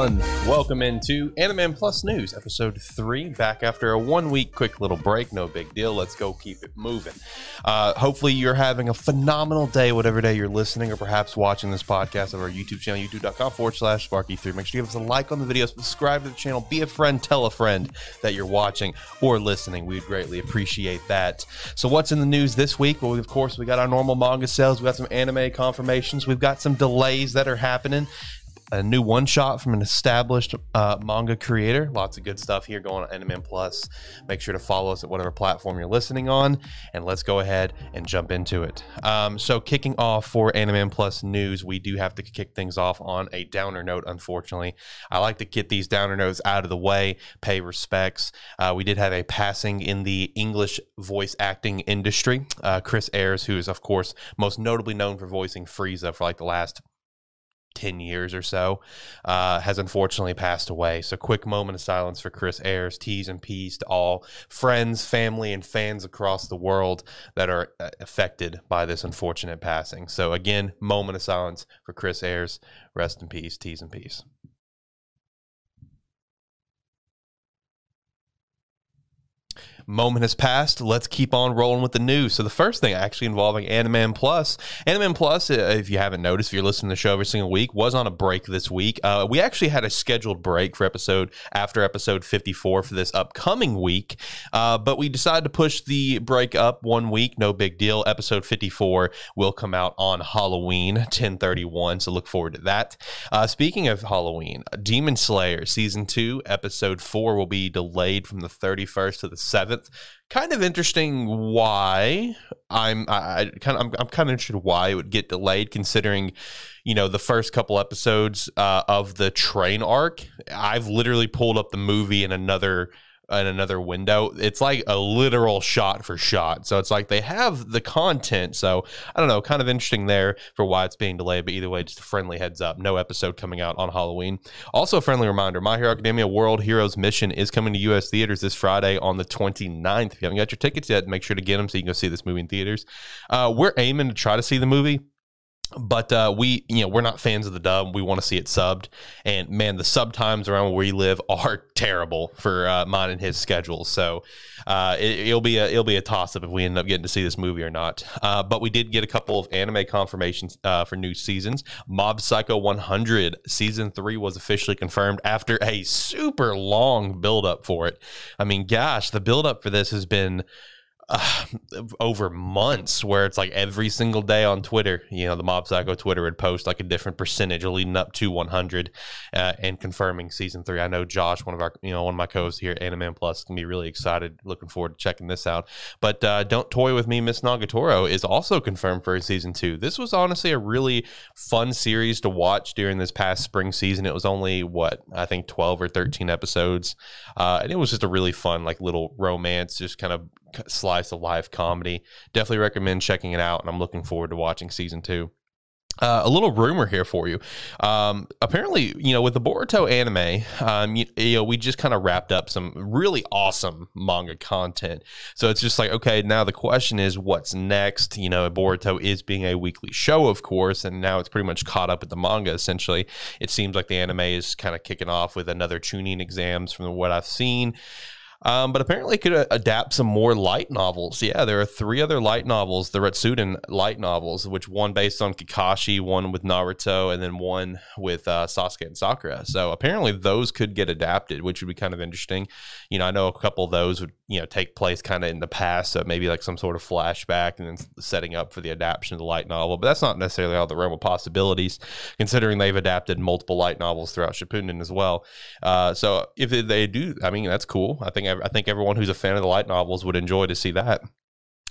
Everyone? Welcome into Anime Plus News, episode three. Back after a one week quick little break. No big deal. Let's go keep it moving. Uh, hopefully, you're having a phenomenal day, whatever day you're listening or perhaps watching this podcast of our YouTube channel, youtube.com forward slash Sparky3. Make sure you give us a like on the video, subscribe to the channel, be a friend, tell a friend that you're watching or listening. We'd greatly appreciate that. So, what's in the news this week? Well, of course, we got our normal manga sales, we got some anime confirmations, we've got some delays that are happening a new one shot from an established uh, manga creator. Lots of good stuff here going on Anime Plus. Make sure to follow us at whatever platform you're listening on, and let's go ahead and jump into it. Um, so, kicking off for Anime Plus news, we do have to kick things off on a downer note. Unfortunately, I like to get these downer notes out of the way, pay respects. Uh, we did have a passing in the English voice acting industry. Uh, Chris Ayres, who is of course most notably known for voicing Frieza for like the last 10 years or so, uh, has unfortunately passed away. So, quick moment of silence for Chris Ayres. T's and P's to all friends, family, and fans across the world that are uh, affected by this unfortunate passing. So, again, moment of silence for Chris Ayres. Rest in peace. T's and P's. Moment has passed. Let's keep on rolling with the news. So the first thing actually involving Anime Plus. Anime Plus, uh, if you haven't noticed, if you're listening to the show every single week, was on a break this week. Uh, we actually had a scheduled break for episode after episode 54 for this upcoming week, uh, but we decided to push the break up one week. No big deal. Episode 54 will come out on Halloween 1031. So look forward to that. Uh, speaking of Halloween, Demon Slayer season two, episode four will be delayed from the 31st to the 7th kind of interesting why I'm I, I kind of I'm, I'm kind of interested why it would get delayed considering you know the first couple episodes uh, of the train arc. I've literally pulled up the movie in another in another window. It's like a literal shot for shot. So it's like they have the content. So I don't know, kind of interesting there for why it's being delayed. But either way, just a friendly heads up. No episode coming out on Halloween. Also, a friendly reminder My Hero Academia World Heroes Mission is coming to U.S. theaters this Friday on the 29th. If you haven't got your tickets yet, make sure to get them so you can go see this movie in theaters. Uh, we're aiming to try to see the movie but uh, we you know we're not fans of the dub. We want to see it subbed. And man the sub times around where we live are terrible for uh, mine and his schedule. So uh, it, will be a it'll be a toss up if we end up getting to see this movie or not. Uh, but we did get a couple of anime confirmations uh, for new seasons. Mob psycho 100 season 3 was officially confirmed after a super long build up for it. I mean gosh the build up for this has been uh, over months where it's like every single day on Twitter, you know, the Mob Psycho Twitter would post like a different percentage leading up to 100 uh, and confirming season three. I know Josh, one of our, you know, one of my co-hosts here at Anime Plus, can be really excited, looking forward to checking this out. But uh, Don't Toy With Me, Miss Nagatoro is also confirmed for season two. This was honestly a really fun series to watch during this past spring season. It was only, what, I think 12 or 13 episodes. Uh, and it was just a really fun, like little romance, just kind of slice of life comedy. Definitely recommend checking it out, and I'm looking forward to watching season two. Uh, a little rumor here for you. Um, apparently, you know, with the Boruto anime, um, you, you, know, we just kind of wrapped up some really awesome manga content. So it's just like, okay, now the question is, what's next? You know, Boruto is being a weekly show, of course, and now it's pretty much caught up with the manga. Essentially, it seems like the anime is kind of kicking off with another Chunin exams, from what I've seen. Um, but apparently could uh, adapt some more light novels. Yeah, there are three other light novels, the Retsuden light novels, which one based on Kakashi, one with Naruto, and then one with uh, Sasuke and Sakura. So apparently those could get adapted, which would be kind of interesting. You know, I know a couple of those would you know take place kind of in the past, so maybe like some sort of flashback and then setting up for the adaptation of the light novel. But that's not necessarily all the realm of possibilities, considering they've adapted multiple light novels throughout Shippuden as well. Uh, so if they do, I mean that's cool. I think I think everyone who's a fan of the light novels would enjoy to see that.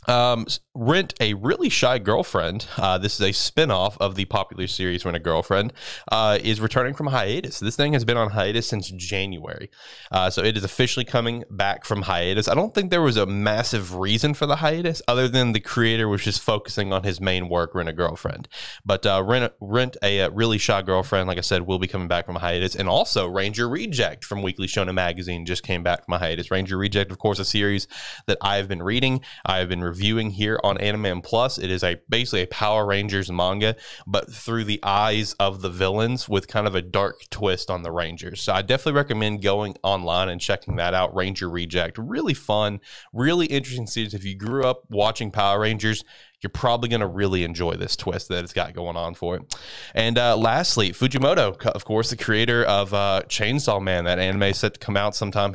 Um, Rent a Really Shy Girlfriend. Uh, this is a spin-off of the popular series Rent a Girlfriend. Uh, is returning from hiatus. This thing has been on hiatus since January, uh, so it is officially coming back from hiatus. I don't think there was a massive reason for the hiatus, other than the creator was just focusing on his main work, Rent a Girlfriend. But uh, Rent Rent a, a Really Shy Girlfriend, like I said, will be coming back from hiatus, and also Ranger Reject from Weekly Shonen Magazine just came back from hiatus. Ranger Reject, of course, a series that I have been reading. I have been reviewing here on Animan Plus. It is a basically a Power Rangers manga, but through the eyes of the villains with kind of a dark twist on the Rangers. So I definitely recommend going online and checking that out. Ranger Reject, really fun, really interesting series. If you grew up watching Power Rangers, you're probably going to really enjoy this twist that it's got going on for it. And uh, lastly, Fujimoto, of course, the creator of uh, Chainsaw Man, that anime set to come out sometime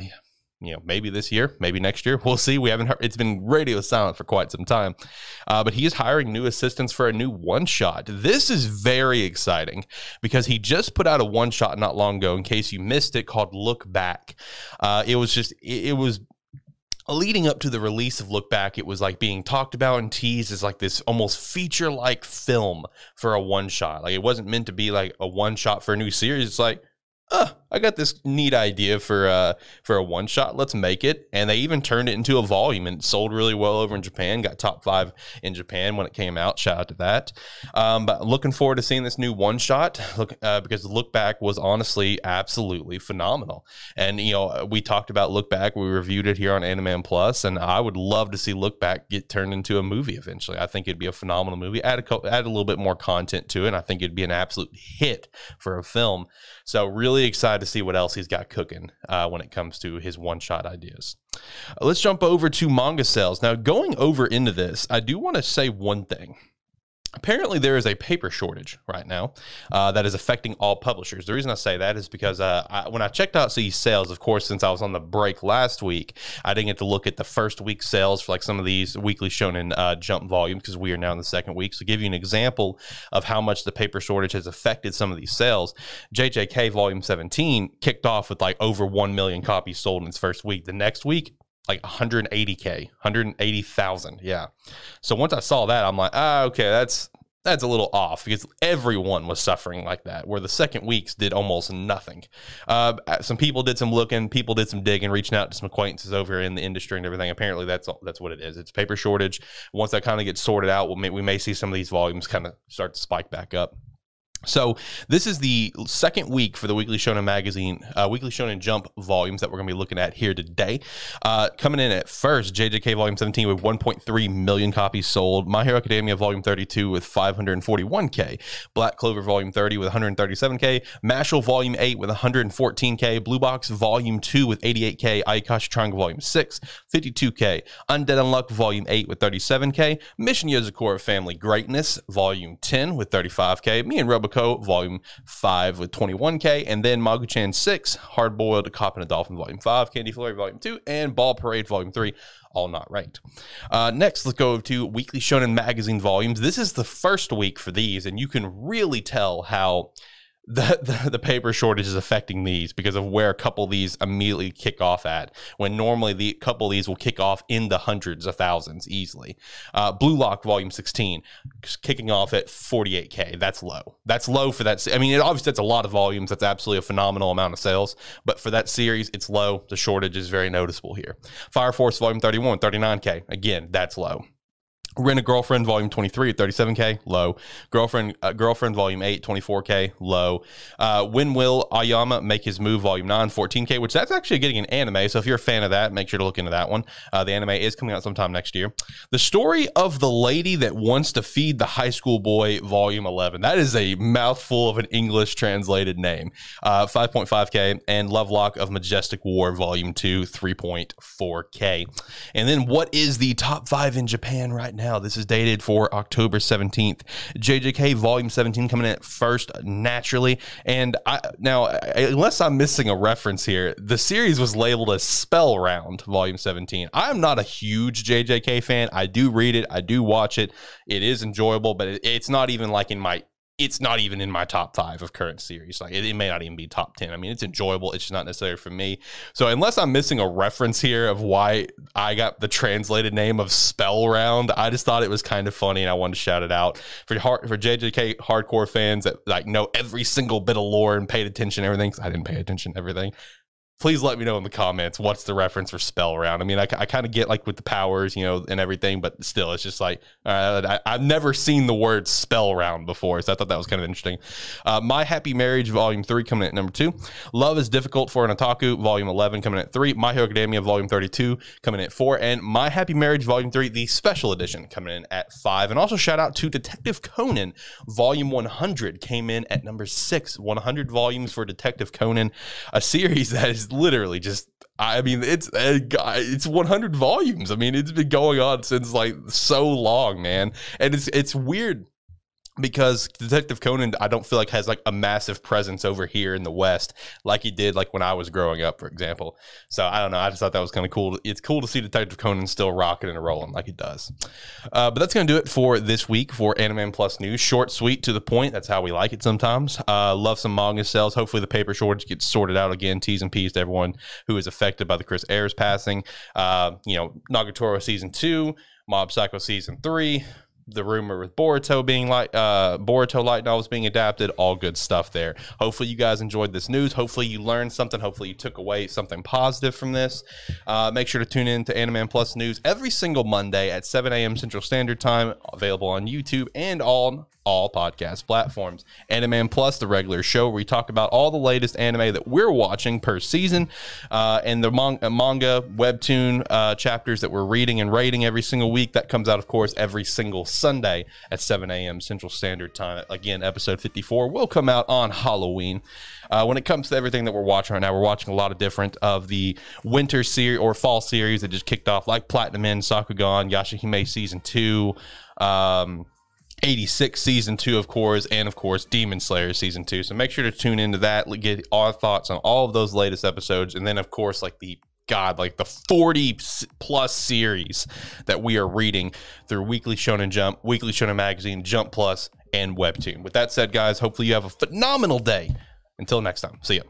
you know, maybe this year, maybe next year. We'll see. We haven't heard, it's been radio silent for quite some time. Uh, but he is hiring new assistants for a new one shot. This is very exciting because he just put out a one shot not long ago, in case you missed it, called Look Back. Uh, it was just, it, it was leading up to the release of Look Back, it was like being talked about and teased as like this almost feature like film for a one shot. Like it wasn't meant to be like a one shot for a new series. It's like, uh, I got this neat idea for uh for a one shot. Let's make it. And they even turned it into a volume and sold really well over in Japan. Got top five in Japan when it came out. Shout out to that. Um, but looking forward to seeing this new one shot. Look, uh, because look back was honestly absolutely phenomenal. And you know, we talked about look back. We reviewed it here on Animan Plus, and I would love to see look back get turned into a movie eventually. I think it'd be a phenomenal movie. Add a add a little bit more content to it. I think it'd be an absolute hit for a film. So really excited to see what else he's got cooking uh, when it comes to his one shot ideas. Let's jump over to manga sales. Now, going over into this, I do want to say one thing apparently there is a paper shortage right now uh, that is affecting all publishers. The reason i say that is because uh, I, when i checked out these sales of course since i was on the break last week i didn't get to look at the first week sales for like some of these weekly shonen uh, jump volumes because we are now in the second week. So give you an example of how much the paper shortage has affected some of these sales. Jjk volume 17 kicked off with like over 1 million copies sold in its first week. The next week like 180k 180,000 yeah. So once i saw that i'm like ah okay that's that's a little off because everyone was suffering like that where the second weeks did almost nothing. Uh, some people did some looking people did some digging reaching out to some acquaintances over in the industry and everything. Apparently that's all, that's what it is. It's paper shortage. Once that kind of gets sorted out we may, we may see some of these volumes kind of start to spike back up so this is the second week for the Weekly Shonen Magazine, uh, Weekly Shonen Jump volumes that we're going to be looking at here today. Uh, coming in at first, JJK Volume 17 with 1.3 million copies sold. My Hero Academia Volume 32 with 541k. Black Clover Volume 30 with 137k. Mashle Volume 8 with 114k. Blue Box Volume 2 with 88k. Ayakashi Triangle Volume 6, 52k. Undead Unluck Volume 8 with 37k. Mission Yozakura Family Greatness Volume 10 with 35k. Me and Robo Volume 5 with 21K, and then Magu-chan 6, Hard Boiled Cop and a Dolphin Volume 5, Candy Flurry Volume 2, and Ball Parade Volume 3 all not ranked. Uh, next, let's go to Weekly Shonen Magazine volumes. This is the first week for these, and you can really tell how the, the, the paper shortage is affecting these because of where a couple of these immediately kick off at when normally the couple of these will kick off in the hundreds of thousands easily. Uh, blue lock volume 16 kicking off at 48k that's low. That's low for that i mean it, obviously that's a lot of volumes. That's absolutely a phenomenal amount of sales. But for that series it's low. The shortage is very noticeable here. Fire force volume 31 39k again that's low Rent a Girlfriend Volume 23 at 37K, low. Girlfriend uh, Girlfriend Volume 8, 24K, low. Uh, when Will Ayama Make His Move Volume 9, 14K, which that's actually getting an anime. So if you're a fan of that, make sure to look into that one. Uh, the anime is coming out sometime next year. The Story of the Lady That Wants to Feed the High School Boy Volume 11. That is a mouthful of an English translated name. 5.5K. Uh, and Lovelock of Majestic War Volume 2, 3.4K. And then what is the top five in Japan right now? Now. This is dated for October 17th. JJK Volume 17 coming in first naturally. And I, now, unless I'm missing a reference here, the series was labeled as Spell Round Volume 17. I'm not a huge JJK fan. I do read it, I do watch it. It is enjoyable, but it, it's not even like in my it's not even in my top five of current series. Like it, it, may not even be top 10. I mean, it's enjoyable. It's just not necessary for me. So unless I'm missing a reference here of why I got the translated name of Spell Round, I just thought it was kind of funny and I wanted to shout it out for hard, for JJK hardcore fans that like know every single bit of lore and paid attention to everything. I didn't pay attention to everything. Please let me know in the comments what's the reference for spell round. I mean, I, I kind of get like with the powers, you know, and everything, but still, it's just like uh, I, have never seen the word spell round before, so I thought that was kind of interesting. Uh, My Happy Marriage, Volume Three, coming in at number two. Love is Difficult for an Otaku, Volume Eleven, coming in at three. My Hero Academia, Volume Thirty-two, coming in at four, and My Happy Marriage, Volume Three, the special edition, coming in at five. And also shout out to Detective Conan, Volume One Hundred, came in at number six. One hundred volumes for Detective Conan, a series that is literally just I mean, it's uh, it's 100 volumes. I mean, it's been going on since like so long, man. And it's it's weird because Detective Conan, I don't feel like has like a massive presence over here in the West like he did like when I was growing up, for example. So I don't know. I just thought that was kind of cool. It's cool to see Detective Conan still rocking and rolling like he does. Uh, but that's going to do it for this week for Animan Plus news. Short, sweet, to the point. That's how we like it sometimes. Uh, love some manga sales. Hopefully the paper shortage gets sorted out again. T's and P's to everyone who is affected by the Chris Ayres passing. Uh, you know, Nagatoro season two, Mob Psycho season three the rumor with Boruto being like uh Boruto light novels being adapted, all good stuff there. Hopefully you guys enjoyed this news. Hopefully you learned something. Hopefully you took away something positive from this. Uh, make sure to tune in to Animan Plus News every single Monday at 7 a.m. Central Standard Time, available on YouTube and on all podcast platforms. Animan Plus, the regular show where we talk about all the latest anime that we're watching per season, uh, and the uh, manga, webtoon uh, chapters that we're reading and rating every single week. That comes out, of course, every single Sunday at 7 a.m. Central Standard Time. Again, episode 54 will come out on Halloween. Uh, when it comes to everything that we're watching right now, we're watching a lot of different of the winter series or fall series that just kicked off, like Platinum End, Sakugan, Yashahime Season 2. Um, 86 season two, of course, and of course, Demon Slayer season two. So make sure to tune into that, get our thoughts on all of those latest episodes. And then, of course, like the God, like the 40 plus series that we are reading through Weekly Shonen Jump, Weekly Shonen Magazine, Jump Plus, and Webtoon. With that said, guys, hopefully you have a phenomenal day. Until next time, see ya.